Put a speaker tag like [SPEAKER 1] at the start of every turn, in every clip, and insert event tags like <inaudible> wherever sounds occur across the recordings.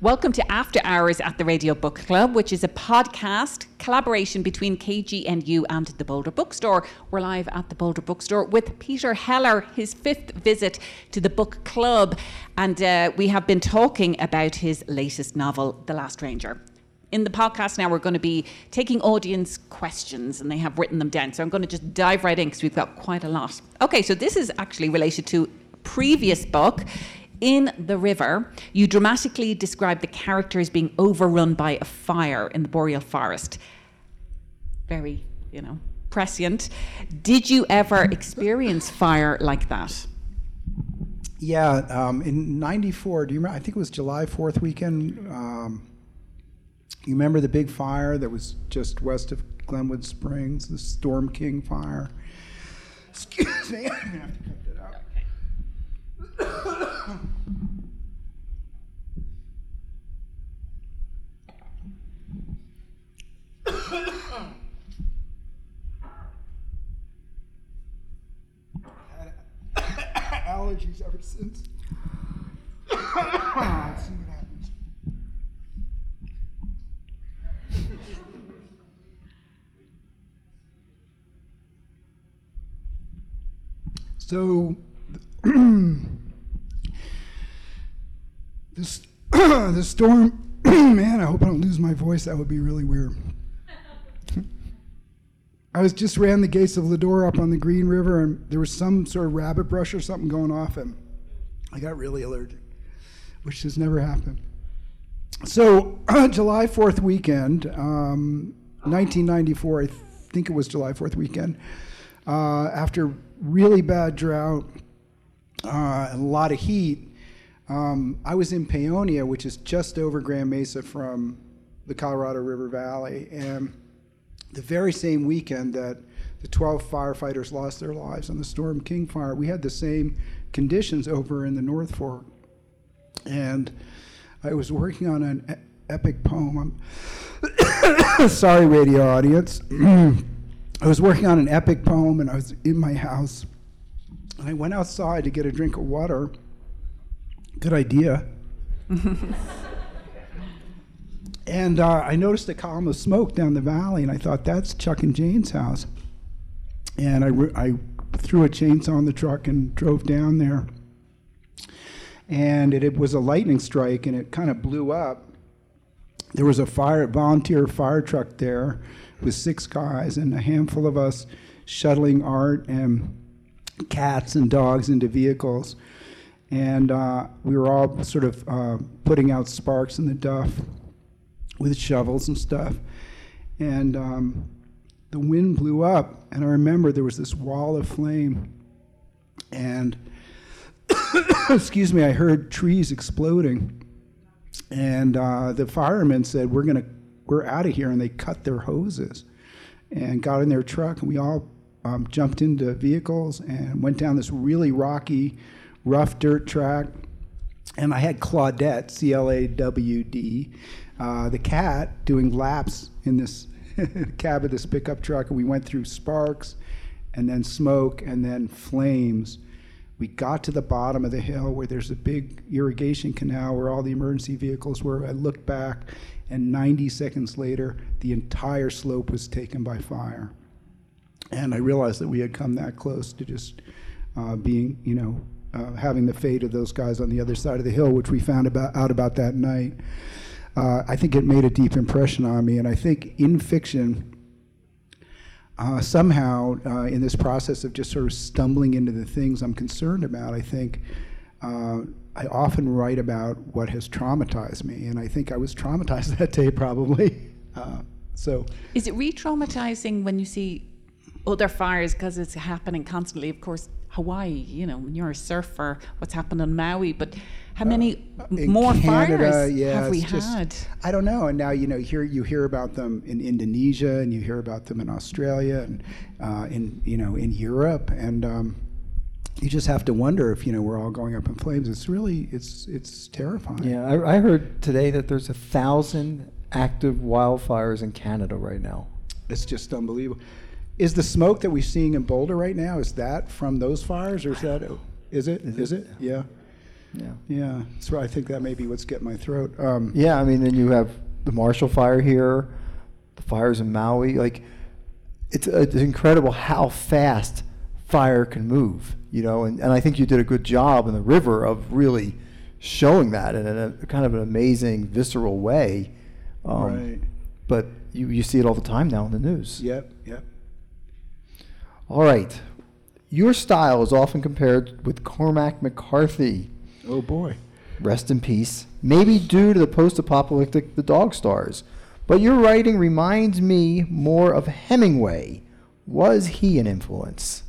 [SPEAKER 1] Welcome to After Hours at the Radio Book Club, which is a podcast collaboration between KGNU and the Boulder Bookstore. We're live at the Boulder Bookstore with Peter Heller, his fifth visit to the book club. And uh, we have been talking about his latest novel, The Last Ranger. In the podcast now, we're going to be taking audience questions, and they have written them down. So I'm going to just dive right in because we've got quite a lot. Okay, so this is actually related to previous book. In the river, you dramatically describe the characters being overrun by a fire in the boreal forest. Very, you know, prescient. Did you ever experience <laughs> fire like that?
[SPEAKER 2] Yeah, um, in '94. Do you remember? I think it was July Fourth weekend. Um, you remember the big fire that was just west of Glenwood Springs, the Storm King fire. Excuse me, I'm gonna have to cut that out. Had <coughs> allergies ever since. Let's <coughs> see what happens. So, this the storm, <clears throat> man. I hope I don't lose my voice. That would be really weird. <laughs> I was just ran the gates of Lodore up on the Green River, and there was some sort of rabbit brush or something going off, and I got really allergic, which has never happened. So, <clears throat> July 4th weekend, um, 1994, I think it was July 4th weekend, uh, after really bad drought uh, and a lot of heat, um, I was in Paonia, which is just over Grand Mesa from the Colorado River Valley. And the very same weekend that the 12 firefighters lost their lives on the Storm King fire, we had the same conditions over in the North Fork. And I was working on an e- epic poem. <coughs> Sorry, radio audience. <clears throat> I was working on an epic poem and I was in my house. And I went outside to get a drink of water. Good idea. and uh, I noticed a column of smoke down the valley, and I thought, that's Chuck and Jane's house. And I, re- I threw a chainsaw in the truck and drove down there. And it, it was a lightning strike, and it kind of blew up. There was a fire, volunteer fire truck there with six guys and a handful of us shuttling art and cats and dogs into vehicles. And uh, we were all sort of uh, putting out sparks in the duff with shovels and stuff. And um, the wind blew up, and I remember there was this wall of flame. And, <coughs> excuse me, I heard trees exploding. And uh, the firemen said, We're to, we're out of here. And they cut their hoses and got in their truck, and we all um, jumped into vehicles and went down this really rocky, rough dirt track. And I had Claudette, C L A W D, uh, the cat, doing laps in this <laughs> cab of this pickup truck. And we went through sparks and then smoke and then flames. We got to the bottom of the hill where there's a big irrigation canal where all the emergency vehicles were. I looked back, and 90 seconds later, the entire slope was taken by fire. And I realized that we had come that close to just uh, being, you know, uh, having the fate of those guys on the other side of the hill, which we found about, out about that night. Uh, I think it made a deep impression on me, and I think in fiction, uh, somehow uh, in this process of just sort of stumbling into the things I'm concerned about, I think uh, I often write about what has traumatized me, and I think I was traumatized <laughs> that day probably. Uh, so
[SPEAKER 1] Is it re traumatizing when you see other fires because it's happening constantly? Of course, Hawaii, you know, when you're a surfer, what's happened on Maui, but how many m-
[SPEAKER 2] in
[SPEAKER 1] more
[SPEAKER 2] Canada,
[SPEAKER 1] fires
[SPEAKER 2] yeah,
[SPEAKER 1] have we
[SPEAKER 2] just-
[SPEAKER 1] had?
[SPEAKER 2] I don't know. And now you know, hear you hear about them in Indonesia, and you hear about them in Australia, and uh, in you know in Europe, and um, you just have to wonder if you know we're all going up in flames. It's really it's it's terrifying.
[SPEAKER 3] Yeah, I, I heard today that there's a thousand active wildfires in Canada right now.
[SPEAKER 2] It's just unbelievable. Is the smoke that we're seeing in Boulder right now is that from those fires, or is that is it? Is it? Yeah.
[SPEAKER 3] Yeah.
[SPEAKER 2] Yeah, so I think that may be what's getting my throat. Um,
[SPEAKER 3] Yeah, I mean, then you have the Marshall Fire here, the fires in Maui. Like, it's, it's incredible how fast fire can move, you know. And, and I think you did a good job in the river of really showing that in a, kind of an amazing, visceral way. Um,
[SPEAKER 2] Right.
[SPEAKER 3] But you, you see it all the time now in the news.
[SPEAKER 2] Yep, yep.
[SPEAKER 3] All right. Your style is often compared with Cormac McCarthy.
[SPEAKER 2] Oh boy.
[SPEAKER 3] Rest in peace. Maybe due to the post apocalyptic The Dog Stars. But your writing reminds me more of Hemingway. Was he an influence?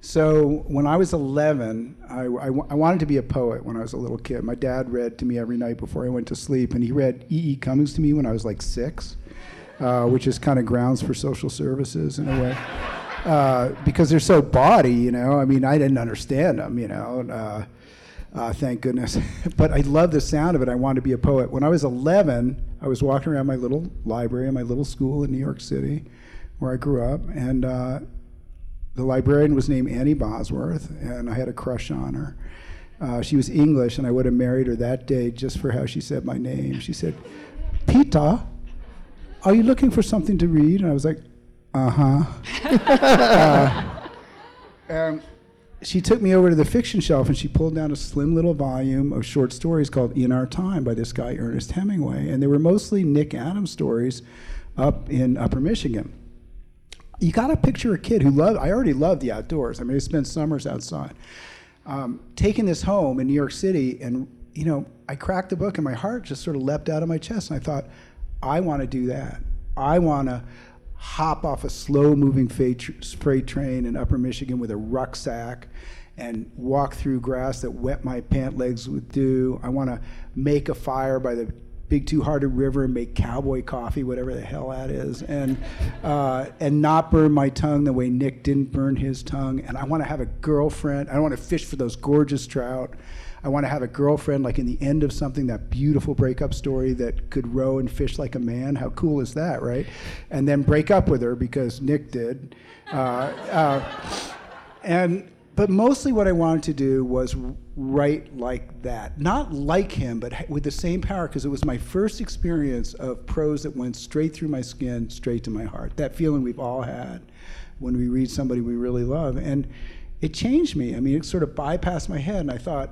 [SPEAKER 2] So when I was 11, I, I I wanted to be a poet when I was a little kid. My dad read to me every night before I went to sleep, and he read E.E. E. Cummings to me when I was like six, uh, which is kind of grounds for social services in a way. Uh, because they're so bawdy, you know. I mean, I didn't understand them, you know. Uh, uh, thank goodness. <laughs> but I love the sound of it. I wanted to be a poet. When I was 11, I was walking around my little library in my little school in New York City, where I grew up, and uh, the librarian was named Annie Bosworth, and I had a crush on her. Uh, she was English, and I would have married her that day just for how she said my name. She said, Peter, are you looking for something to read? And I was like, uh-huh. uh <laughs> And she took me over to the fiction shelf, and she pulled down a slim little volume of short stories called In Our Time by this guy, Ernest Hemingway. And they were mostly Nick Adams stories up in Upper Michigan you got to picture a kid who loved i already loved the outdoors i mean i spent summers outside um, taking this home in new york city and you know i cracked the book and my heart just sort of leapt out of my chest and i thought i want to do that i want to hop off a slow moving freight train in upper michigan with a rucksack and walk through grass that wet my pant legs with dew i want to make a fire by the Big Two Hearted River and make cowboy coffee, whatever the hell that is, and uh, and not burn my tongue the way Nick didn't burn his tongue. And I want to have a girlfriend. I want to fish for those gorgeous trout. I want to have a girlfriend like in the end of something, that beautiful breakup story that could row and fish like a man. How cool is that, right? And then break up with her because Nick did. Uh, uh, and but mostly what I wanted to do was write like that. Not like him, but with the same power, because it was my first experience of prose that went straight through my skin, straight to my heart. That feeling we've all had when we read somebody we really love. And it changed me. I mean, it sort of bypassed my head, and I thought,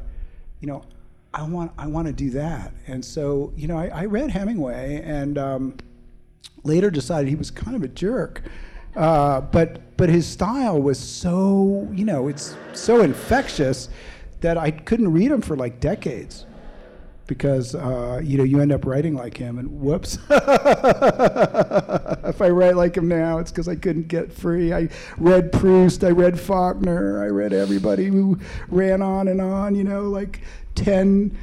[SPEAKER 2] you know, I want, I want to do that. And so, you know, I, I read Hemingway and um, later decided he was kind of a jerk. Uh, but but his style was so you know it's so infectious that I couldn't read him for like decades because uh, you know you end up writing like him and whoops. <laughs> If I write like him now it's because I couldn't get free. I read Proust I read Faulkner I read everybody who ran on and on you know like 10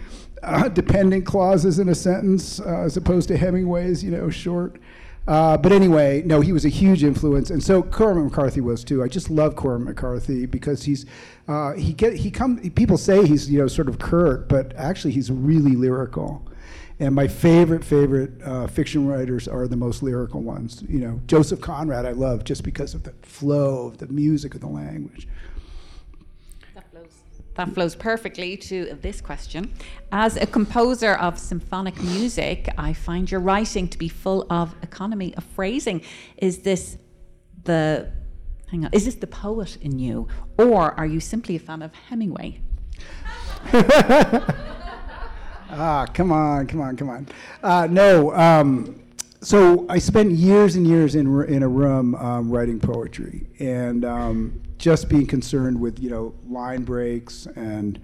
[SPEAKER 2] uh, dependent clauses in a sentence uh, as opposed to Hemingway's you know short uh, but anyway, no, he was a huge influence, and so Cormac McCarthy was too. I just love Cormac McCarthy because he's uh, he get he come. People say he's you know sort of curt, but actually he's really lyrical. And my favorite favorite uh, fiction writers are the most lyrical ones. You know, Joseph Conrad I love just because of the flow of the music of the language.
[SPEAKER 1] That flows perfectly to this question. As a composer of symphonic music, I find your writing to be full of economy of phrasing. Is this the hang on, is this the poet in you, or are you simply a fan of Hemingway? <laughs>
[SPEAKER 2] ah, come on, come on, come on. Uh, no, um, so I spent years and years in in a room um, writing poetry, and um, just being concerned with you know line breaks and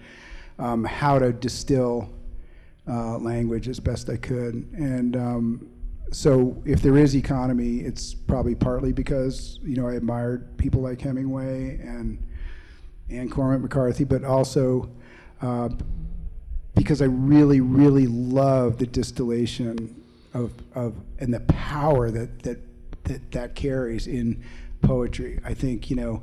[SPEAKER 2] um, how to distill uh, language as best I could. And um, so, if there is economy, it's probably partly because you know I admired people like Hemingway and and Cormac McCarthy, but also uh, because I really, really love the distillation of, of and the power that that that, that carries in poetry. I think you know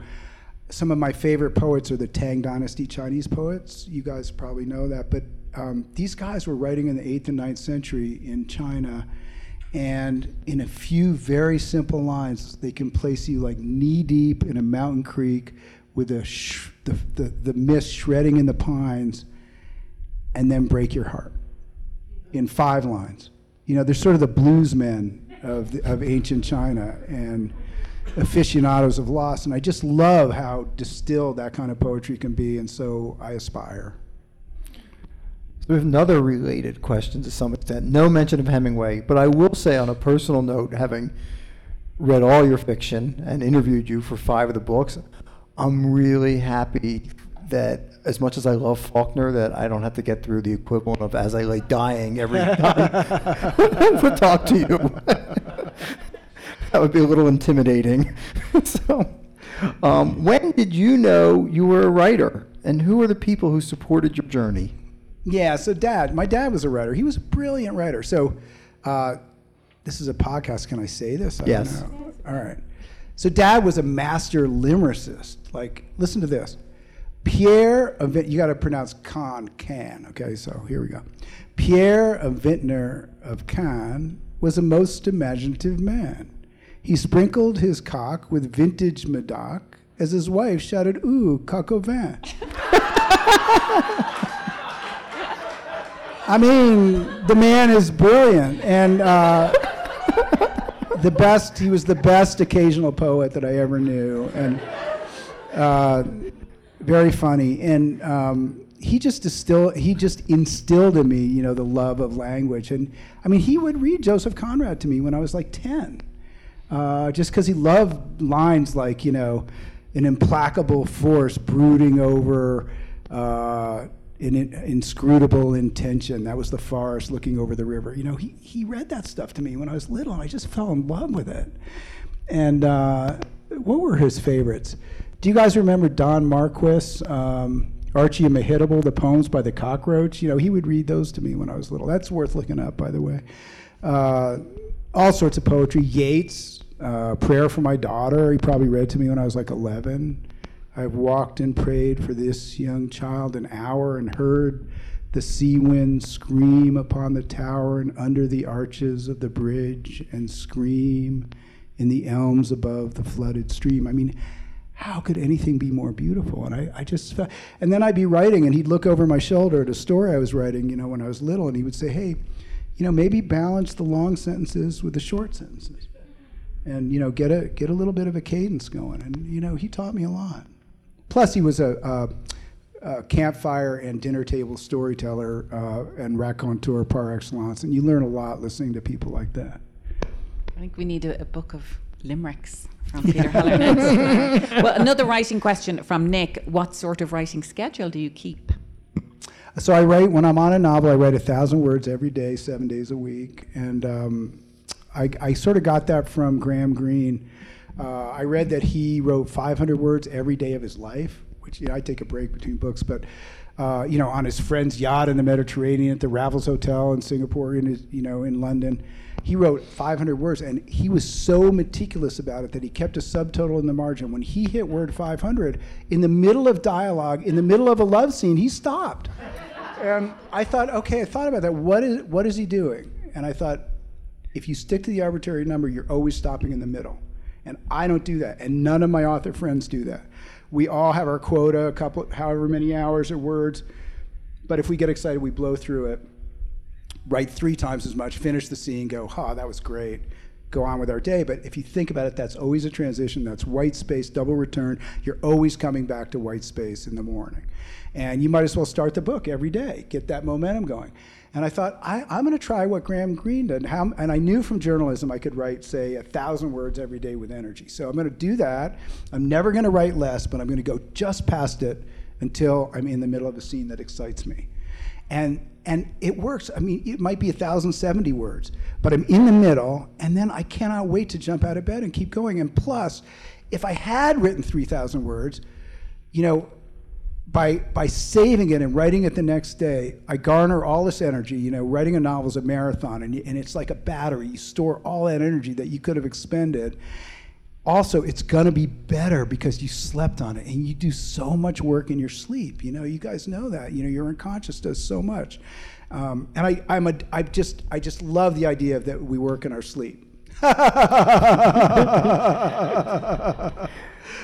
[SPEAKER 2] some of my favorite poets are the Tang Dynasty Chinese poets. You guys probably know that, but um, these guys were writing in the eighth and ninth century in China, and in a few very simple lines, they can place you like knee deep in a mountain creek with a sh- the, the, the mist shredding in the pines, and then break your heart in five lines. You know, they're sort of the blues men of, the, of ancient China and aficionados of loss. And I just love how distilled that kind of poetry can be, and so I aspire.
[SPEAKER 3] So we have another related question to some extent. No mention of Hemingway, but I will say on a personal note, having read all your fiction and interviewed you for five of the books, I'm really happy that as much as I love Faulkner, that I don't have to get through the equivalent of as I lay dying every <laughs> time <laughs> to talk to you. <laughs> <laughs> that would be a little intimidating. <laughs> so, um, when did you know you were a writer, and who are the people who supported your journey?
[SPEAKER 2] Yeah, so dad, my dad was a writer. He was a brilliant writer. So, uh, this is a podcast. Can I say this? I
[SPEAKER 3] yes.
[SPEAKER 2] All right. So, dad was a master lyricist. Like, listen to this. Pierre of you got to pronounce Caen, can. Okay, so here we go. Pierre of Vintner of Caen was a most imaginative man. He sprinkled his cock with vintage Medoc as his wife shouted, Ooh, coq au vin. <laughs> I mean, the man is brilliant. And uh, <laughs> the best, he was the best occasional poet that I ever knew. And uh, very funny. And um, he just distilled, he just instilled in me, you know, the love of language. And I mean, he would read Joseph Conrad to me when I was like 10 uh, just because he loved lines like, you know, an implacable force brooding over uh, an inscrutable intention. That was the forest looking over the river. You know, he, he read that stuff to me when I was little, and I just fell in love with it. And uh, what were his favorites? Do you guys remember Don Marquis, um, Archie and Mehitabel, the poems by the cockroach? You know, he would read those to me when I was little. That's worth looking up, by the way. Uh, all sorts of poetry. Yeats, uh, Prayer for My Daughter, he probably read to me when I was like 11. I've walked and prayed for this young child an hour and heard the sea wind scream upon the tower and under the arches of the bridge and scream in the elms above the flooded stream. I mean, how could anything be more beautiful? And I, I just felt, and then I'd be writing and he'd look over my shoulder at a story I was writing, you know, when I was little, and he would say, hey, you know, maybe balance the long sentences with the short sentences. And, you know, get a get a little bit of a cadence going. And, you know, he taught me a lot. Plus he was a, a, a campfire and dinner table storyteller uh, and raconteur par excellence. And you learn a lot listening to people like that.
[SPEAKER 1] I think we need a, a book of limericks from <laughs> Peter Heller next. well, another writing question from Nick. What sort of writing schedule do you keep?
[SPEAKER 2] So I write when I'm on a novel. I write a thousand words every day, seven days a week, and um, I, I, sort of got that from Graham Greene. Uh, I read that he wrote 500 words every day of his life, which you know, I take a break between books, but uh, you know, on his friend's yacht in the Mediterranean at the Raffles Hotel in Singapore, in his, you know, in London, he wrote 500 words, and he was so meticulous about it that he kept a subtotal in the margin. When he hit word 500, in the middle of dialogue, in the middle of a love scene, he stopped. and I thought, okay, I thought about that. What is what is he doing? And I thought, if you stick to the arbitrary number, you're always stopping in the middle. And I don't do that, and none of my author friends do that. We all have our quota, a couple, however many hours or words. But if we get excited, we blow through it write three times as much, finish the scene, go, ha, that was great, go on with our day. But if you think about it, that's always a transition. That's white space, double return. You're always coming back to white space in the morning. And you might as well start the book every day, get that momentum going. And I thought, I, am going to try what Graham Greene did. How, and I knew from journalism I could write, say, a thousand words every day with energy. So I'm going to do that. I'm never going to write less, but I'm going to go just past it until I'm in the middle of a scene that excites me. And and it works. I mean, it might be 1,070 words, but I'm in the middle, and then I cannot wait to jump out of bed and keep going. And plus, if I had written 3,000 words, you know, by by saving it and writing it the next day, I garner all this energy. You know, writing a novel is a marathon, and, and it's like a battery. You store all that energy that you could have expended, also it's going to be better because you slept on it and you do so much work in your sleep you know you guys know that you know your unconscious does so much um, and I, I'm a, I just I just love the idea that we work in our sleep. <laughs> yeah,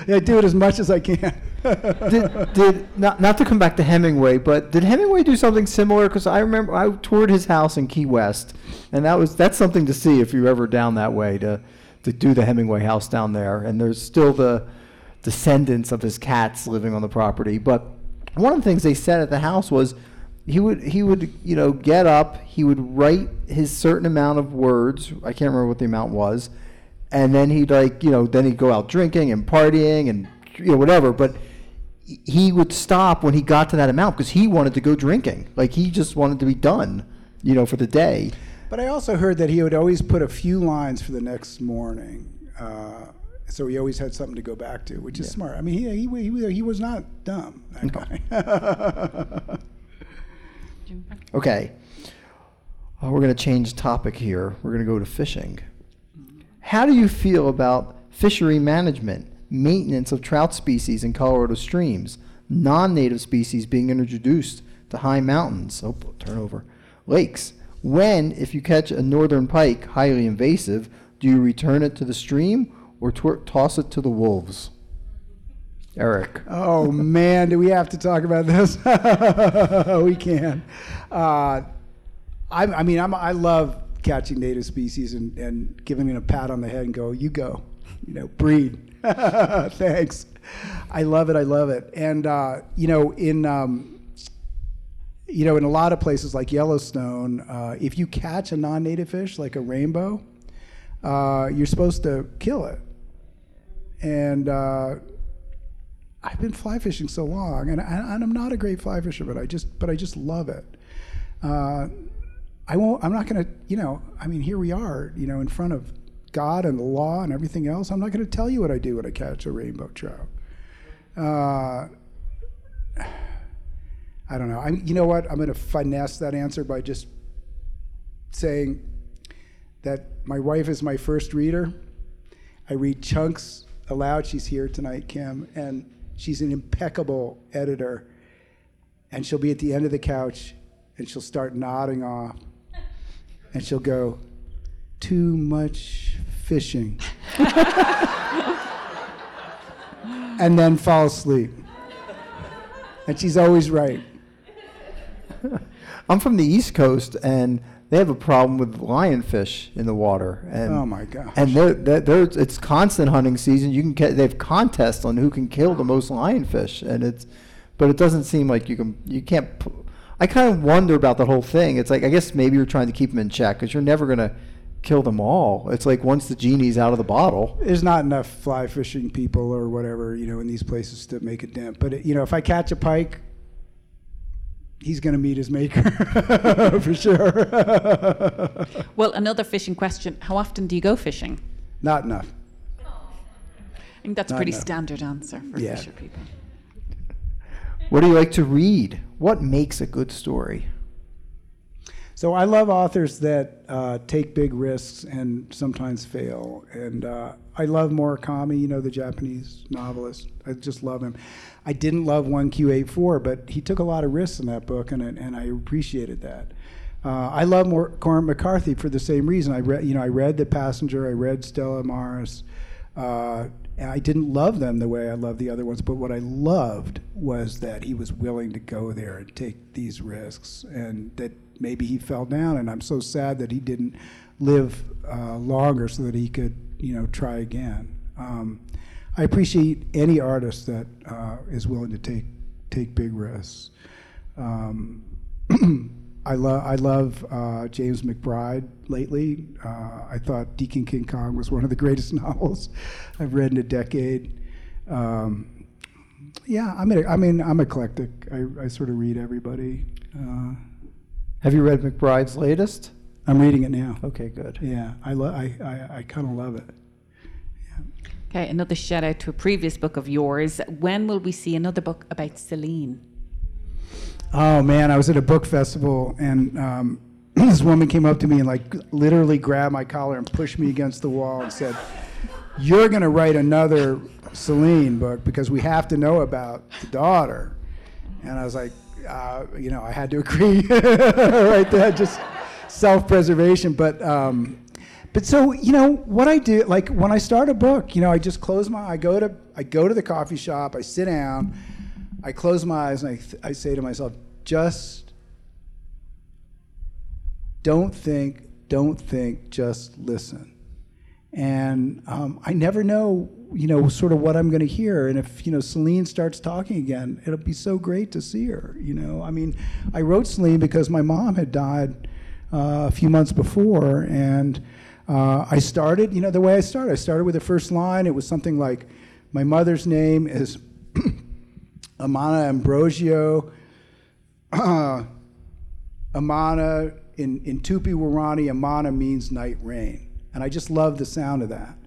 [SPEAKER 2] I do it as much as I can. <laughs>
[SPEAKER 3] did, did not not to come back to Hemingway, but did Hemingway do something similar? Because I remember I toured his house in Key West, and that was that's something to see if you're ever down that way to to do the Hemingway house down there. And there's still the descendants of his cats living on the property. But one of the things they said at the house was he would he would you know get up, he would write his certain amount of words. I can't remember what the amount was, and then he'd like you know then he'd go out drinking and partying and you know whatever. But he would stop when he got to that amount because he wanted to go drinking. Like he just wanted to be done, you know, for the day.
[SPEAKER 2] But I also heard that he would always put a few lines for the next morning. Uh, so he always had something to go back to, which is
[SPEAKER 3] Yeah.
[SPEAKER 2] smart. I mean, he, he, he, he was not dumb, that
[SPEAKER 3] No.
[SPEAKER 2] guy. <laughs>
[SPEAKER 3] Okay. Uh, we're going to change topic here. We're going to go to fishing. How do you feel about fishery management, maintenance of trout species in Colorado streams, non native species being introduced to high mountains, oh, turn over, lakes? When, if you catch a northern pike, highly invasive, do you return it to the stream or toss it to the wolves? Eric.
[SPEAKER 2] oh, man, do we have to talk about this? <laughs> we can. Uh, I, I mean, I'm, I love catching native species and, and giving them a pat on the head and go, you go, you know, breed. <laughs> Thanks. I love it. I love it. And, uh, you know, in, um, you know, in a lot of places like Yellowstone, uh, if you catch a non-native fish like a rainbow, uh, you're supposed to kill it. And uh, I've been fly fishing so long, and, I, I'm not a great fly fisher, but I just but I just love it. Uh, I won't. I'm not going to. You know. I mean, here we are. You know, in front of God and the law and everything else. I'm not going to tell you what I do when I catch a rainbow trout. I don't know. I, you know what? I'm going to finesse that answer by just saying that my wife is my first reader. I read chunks aloud. She's here tonight, Kim, and she's an impeccable editor. And she'll be at the end of the couch and she'll start nodding off. And she'll go, Too much fishing. <laughs> and then fall asleep. And she's always right. <laughs>
[SPEAKER 3] I'm from the East Coast, and they have a problem with lionfish in the water. And,
[SPEAKER 2] Oh my gosh.
[SPEAKER 3] And they're, they're, they're, it's constant hunting season. You can get, they have contests on who can kill the most lionfish, and it's, but it doesn't seem like you can, you can't. I kind of wonder about the whole thing. It's like I guess maybe you're trying to keep them in check because you're never gonna kill them all. It's like once the genie's out of the bottle.
[SPEAKER 2] there's not enough fly fishing people or whatever, you know, in these places to make a dent. But you know, if I catch a pike, he's going to meet his maker <laughs> for sure. <laughs>
[SPEAKER 1] Well, another fishing question. How often do you go fishing?
[SPEAKER 2] not enough.
[SPEAKER 1] I think that's a pretty
[SPEAKER 2] enough.
[SPEAKER 1] standard answer for
[SPEAKER 2] Yeah.
[SPEAKER 1] fisher people.
[SPEAKER 3] What do you like to read? What makes a good story?
[SPEAKER 2] So I love authors that uh, take big risks and sometimes fail. And uh, I love Murakami, you know, the Japanese novelist. I just love him. I didn't love 1Q84, but he took a lot of risks in that book, and, and I appreciated that. Uh, I love Mor- Cormac McCarthy for the same reason. I read, you know, I read The Passenger, I read Stella Maris. Uh, I didn't love them the way I love the other ones, but what I loved was that he was willing to go there and take these risks, and that maybe he fell down. And I'm so sad that he didn't live uh, longer so that he could, you know, try again. Um, I appreciate any artist that uh, is willing to take take big risks. Um, <clears throat> I love I love uh, James McBride lately. Uh, I thought Deacon King Kong was one of the <laughs> greatest novels I've read in a decade. Um, yeah, I'm a, I mean I'm eclectic. I, I sort of read everybody.
[SPEAKER 3] Have you read McBride's latest?
[SPEAKER 2] I'm reading it now.
[SPEAKER 3] Okay, good.
[SPEAKER 2] Yeah, I lo- I, I, I kind of love it.
[SPEAKER 1] Okay, another shout out to a previous book of yours. When will we see another book about Celine?
[SPEAKER 2] Oh man, I was at a book festival and um, <clears throat> this woman came up to me and like literally grabbed my collar and pushed me against the wall and said, "You're going to write another Celine book because we have to know about the daughter." And I was like, uh, you know, I had to <laughs> agree right there, just self-preservation. But um, but so you know what I do, like when I start a book, you know, I just close my, I go to, I go to the coffee shop, I sit down, I close my eyes, and I, th- I say to myself, just don't think, don't think, just listen. And um, I never know, you know, sort of what I'm going to hear. And if you know Celine starts talking again, it'll be so great to see her. You know, I mean, I wrote Celine because my mom had died uh, a few months before, and uh, I started, you know, the way I started. I started with the first line. It was something like, "My mother's name is <clears throat> Amana Ambrosio." <clears throat> Amana in, in Tupi Guarani, Amana means night rain. And I just loved the sound of that.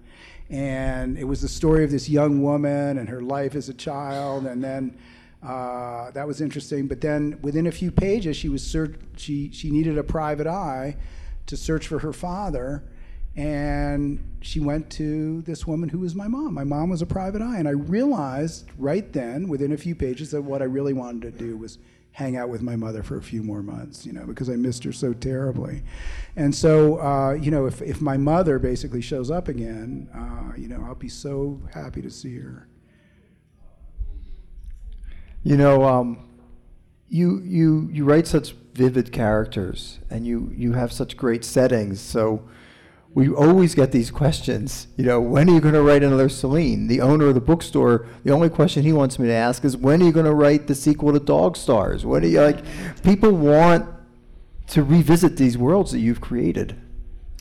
[SPEAKER 2] And it was the story of this young woman and her life as a child. And then uh, that was interesting. But then within a few pages, she, was search- she, she needed a private eye to search for her father. And she went to this woman who was my mom. My mom was a private eye. And I realized right then, within a few pages, that what I really wanted to do was hang out with my mother for a few more months, you know, because I missed her so terribly. And so, uh, you know, if, if my mother basically shows up again, uh, you know, I'll be so happy to see her.
[SPEAKER 3] You know, um, you you you write such vivid characters, and you you have such great settings. So we always get these questions. You know, when are you going to write another Celine? The owner of the bookstore. The only question he wants me to ask is, when are you going to write the sequel to Dog Stars? When are you like? People want to revisit these worlds that you've created.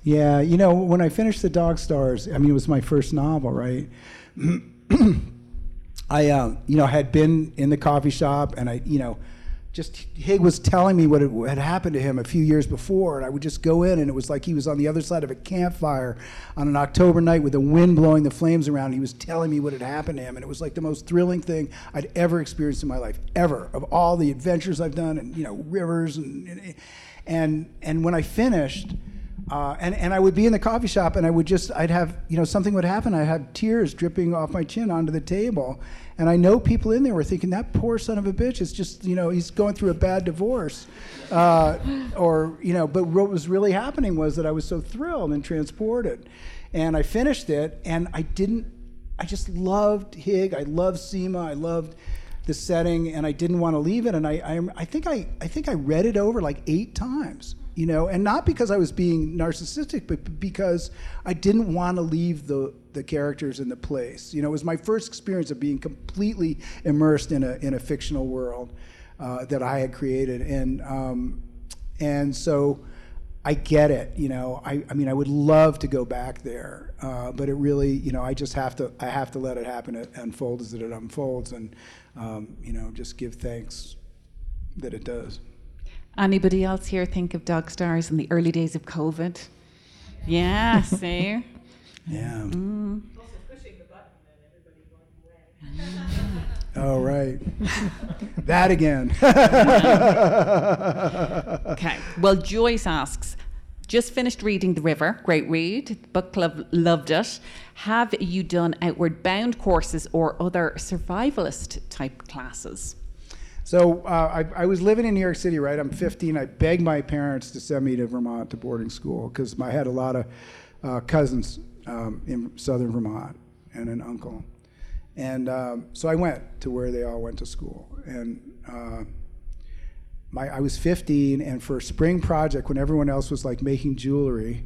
[SPEAKER 2] Yeah, you know, when I finished The Dog Stars, I mean, it was my first novel, right? <clears throat> I, uh, you know, had been in the coffee shop, and I, you know, just Hig was telling me what had happened to him a few years before, and I would just go in, and it was like he was on the other side of a campfire on an October night with the wind blowing the flames around. He was telling me what had happened to him, and it was like the most thrilling thing I'd ever experienced in my life, ever. Of all the adventures I've done, and you know, rivers, and and and when I finished. Uh, and, and I would be in the coffee shop and I would just, I'd have, you know, something would happen. I'd have tears dripping off my chin onto the table. And I know people in there were thinking, that poor son of a bitch is just, you know, he's going through a bad divorce. Uh, or, you know, but what was really happening was that I was so thrilled and transported. And I finished it and I didn't, I just loved Hig. I loved Cima. I loved the setting and I didn't want to leave it. And I, I, I think I, I think I read it over like eight times you know, and not because I was being narcissistic, but because I didn't want to leave the the characters in the place. You know, it was my first experience of being completely immersed in a in a fictional world uh, that I had created, and um, and so I get it. You know, I I mean, I would love to go back there, uh, but it really, you know, I just have to I have to let it happen, it unfolds as it unfolds, and um, you know, just give thanks that it does.
[SPEAKER 1] Anybody else here think of Dog Stars in the early days of COVID? Yeah, <laughs> see?
[SPEAKER 2] Yeah. <laughs> Oh, right. <laughs> that again.
[SPEAKER 1] Okay. Well, Joyce asks, just finished reading The River, great read. Book club loved it. Have you done outward bound courses or other survivalist type classes?
[SPEAKER 2] So uh, I, I was living in New York City, right? I'm 15. I begged my parents to send me to Vermont to boarding school because I had a lot of uh, cousins um, in southern Vermont and an uncle. And um, so I went to where they all went to school. And uh, my, I was 15, and for a spring project, when everyone else was like making jewelry,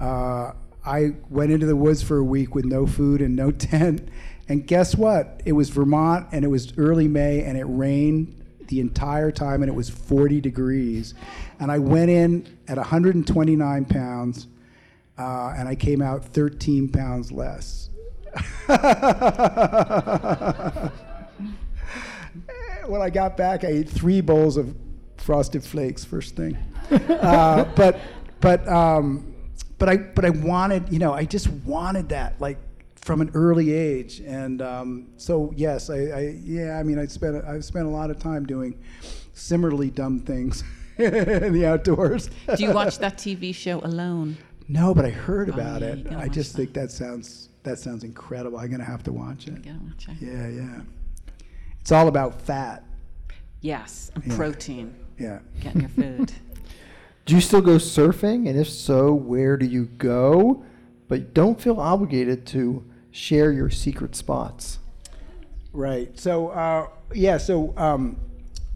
[SPEAKER 2] uh, I went into the woods for a week with no food and no <laughs> tent. And guess what? It was Vermont, and it was early May, and it rained the entire time, and it was 40 degrees. And I went in at 129 pounds, uh, and I came out 13 pounds less. <laughs> when I got back, I ate three bowls of frosted flakes first thing. Uh, but but um, but I but I wanted you know I just wanted that like from an early age, and um, so yes, I, I yeah I mean I spent I've spent a lot of time doing similarly dumb things <laughs> in the outdoors.
[SPEAKER 1] Do you watch that TV show alone?
[SPEAKER 2] No, but I heard
[SPEAKER 1] Oh,
[SPEAKER 2] about
[SPEAKER 1] yeah,
[SPEAKER 2] it. I just
[SPEAKER 1] that.
[SPEAKER 2] think that sounds that sounds incredible. I'm gonna have to watch it.
[SPEAKER 1] You gotta watch it.
[SPEAKER 2] Yeah, yeah. It's all about fat.
[SPEAKER 1] Yes, and
[SPEAKER 2] Yeah.
[SPEAKER 1] protein.
[SPEAKER 2] Yeah.
[SPEAKER 1] Getting your food. <laughs>
[SPEAKER 3] Do you still go surfing? And if so, where do you go? But don't feel obligated to share your secret spots.
[SPEAKER 2] Right. So, uh, yeah, so um,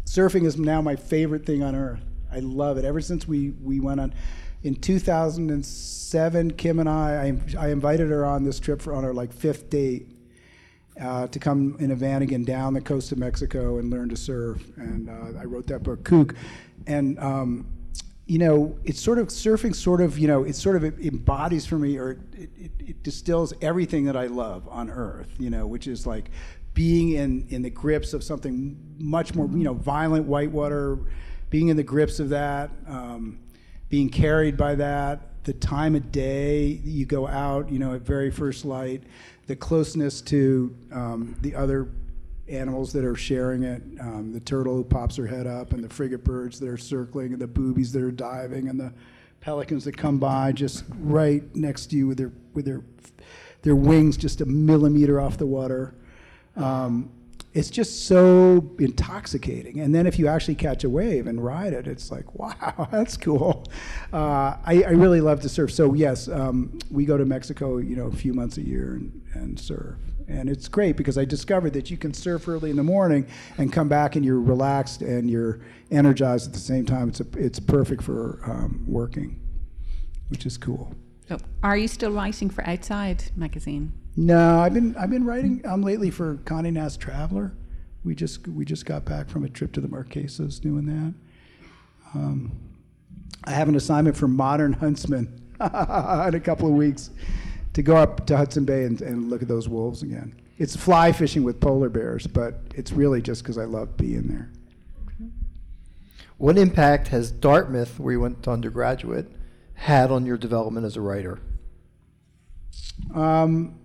[SPEAKER 2] surfing is now my favorite thing on earth. I love it. Ever since we, we went on, in 2007, Kim and I, I, I invited her on this trip for on our like fifth date uh, to come in a van again down the coast of Mexico and learn to surf. And uh, I wrote that book, Kook. And, um, you know, it's sort of surfing, sort of, you know, it sort of embodies for me or it, it, it distills everything that I love on earth, you know, which is like being in, in the grips of something much more, you know, violent whitewater, being in the grips of that, um, being carried by that, the time of day you go out, you know, at very first light, the closeness to um, the other animals that are sharing it, um, the turtle who pops her head up, and the frigate birds that are circling, and the boobies that are diving, and the pelicans that come by just right next to you with their with their their wings just a millimeter off the water. Um, it's just so intoxicating. And then if you actually catch a wave and ride it, it's like, <laughs> wow, that's cool. Uh, I, I, really love to surf. So yes, um, we go to Mexico, you know, a few months a year and, and surf. And it's great because I discovered that you can surf early in the morning and come back and you're relaxed and you're energized at the same time. It's, a, it's perfect for um, working, which is cool.
[SPEAKER 1] So are you still writing for Outside magazine?
[SPEAKER 2] No, I've been I've been writing um, lately for Condé Nast Traveler. We just we just got back from a trip to the Marquesas doing that. Um, I have an assignment for Modern Huntsman <laughs> in a couple of weeks to go up to Hudson Bay and, and look at those wolves again. It's fly fishing with polar bears, but it's really just because I love being there.
[SPEAKER 3] What impact has Dartmouth, where you went to undergraduate, had on your development as a writer?
[SPEAKER 2] Um,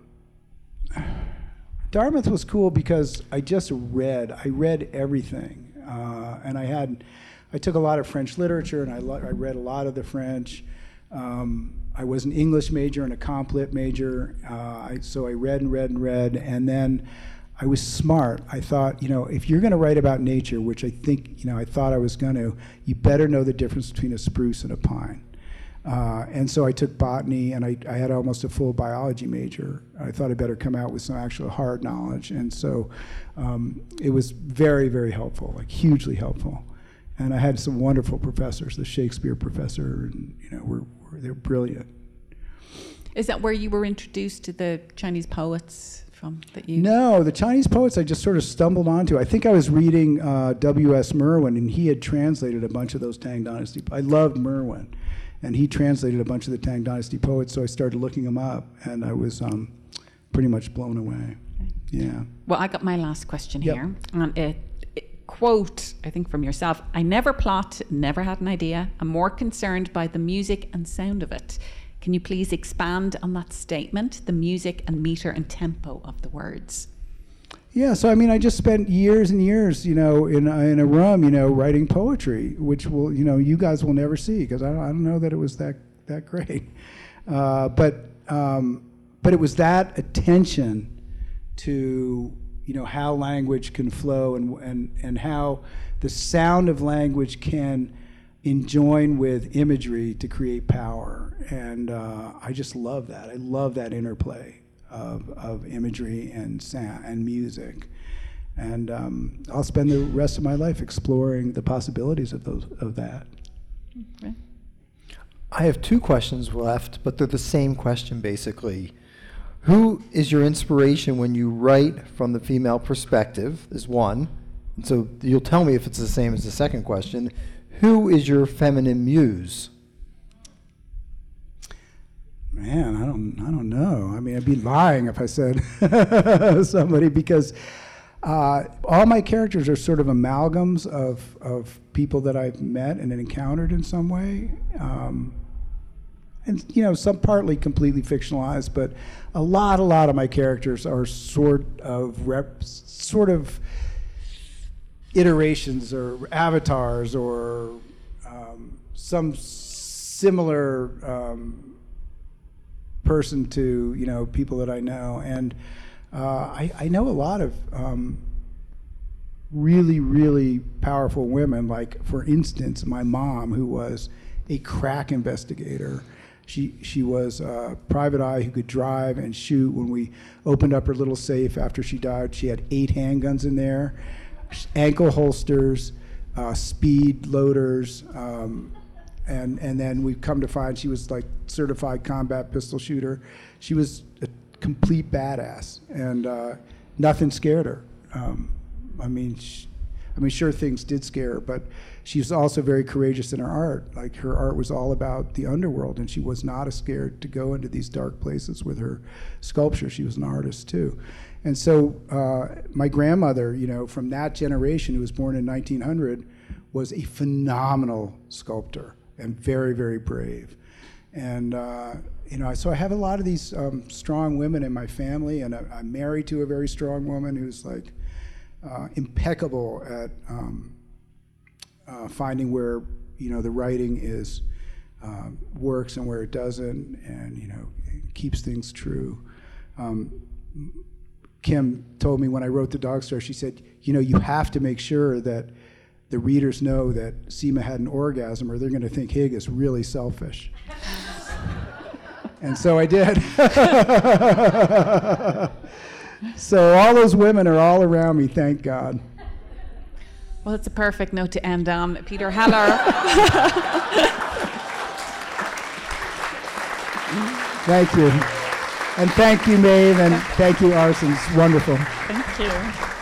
[SPEAKER 2] Dartmouth was cool because I just read. I read everything, uh, and I had. I took a lot of French literature, and I, lo- I read a lot of the French. Um, I was an English major and a comp lit major, uh, I, so I read and read and read, and then I was smart. I thought, you know, if you're going to write about nature, which I think, you know, I thought I was going to, you better know the difference between a spruce and a pine. Uh, and so I took botany, and I, I, had almost a full biology major. I thought I'd better come out with some actual hard knowledge, and so um, it was very, very helpful, like hugely helpful. And I had some wonderful professors. The Shakespeare professor, and you know, were, were they're brilliant.
[SPEAKER 1] Is that where you were introduced to the Chinese poets from that you?
[SPEAKER 2] No, the Chinese poets I just sort of stumbled onto. I think I was reading uh, W.S. Merwin, and he had translated a bunch of those Tang Dynasty. I loved Merwin and he translated a bunch of the Tang Dynasty poets. So I started looking them up, and I was um, pretty much blown away. Yeah.
[SPEAKER 1] Well, I got my last question yep. here, and it, it, quote I think from yourself: "I never plot, never had an idea. I'm more concerned by the music and sound of it." Can you please expand on that statement, the music and meter and tempo of the words?
[SPEAKER 2] Yeah, so I mean, I just spent years and years, you know, in a, in a room, you know, writing poetry, which will, you know, you guys will never see because I, I don't know that it was that that great, <laughs> uh, but um, but it was that attention to you know how language can flow and and and how the sound of language can enjoin with imagery to create power, and uh, I just love that. I love that interplay of, of imagery and sound and music. And um, I'll spend the rest of my life exploring the possibilities of those of that. Okay.
[SPEAKER 3] I have two questions left, but they're the same question basically. Who is your inspiration when you write from the female perspective? Is one. And so you'll tell me if it's the same as the second question. Who is your feminine muse?
[SPEAKER 2] Man, I don't, I don't know. I mean, I'd be lying if I said <laughs> somebody because uh, all my characters are sort of amalgams of, of people that I've met and encountered in some way. Um, and you know, some partly completely fictionalized, but a lot, a lot of my characters are sort of rep, sort of iterations or avatars or um, some similar um, person to you know people that I know, and uh, I, I, know a lot of um, really really powerful women. Like for instance, my mom, who was a crack investigator. She, she was a private eye who could drive and shoot. When we opened up her little safe after she died, she had eight handguns in there, ankle holsters, uh, speed loaders, um, and and then we've come to find she was like certified combat pistol shooter. She was a complete badass, and uh, nothing scared her. Um, I mean, sh I mean, sure things did scare her, but she was also very courageous in her art. Like her art was all about the underworld, and she was not scared to go into these dark places with her sculpture. She was an artist too, and so uh, my grandmother, you know, from that generation, who was born in 1900, was a phenomenal sculptor and very, very brave. And uh, you know, so I have a lot of these um, strong women in my family, and I, I'm married to a very strong woman who's like uh, impeccable at um, uh, finding where you know the writing is um, works and where it doesn't, and you know keeps things true. Um, Kim told me when I wrote the Dog Star, she said, you know, you have to make sure that the readers know that Cima had an orgasm, or they're going to think Hig is really selfish. <laughs> and so I did. <laughs> so all those women are all around me, thank God.
[SPEAKER 1] Well, it's a perfect note to end on. Peter Heller. <laughs>
[SPEAKER 2] Thank you. And thank you, Maeve, and thank you, Arsen. It's wonderful.
[SPEAKER 1] Thank you.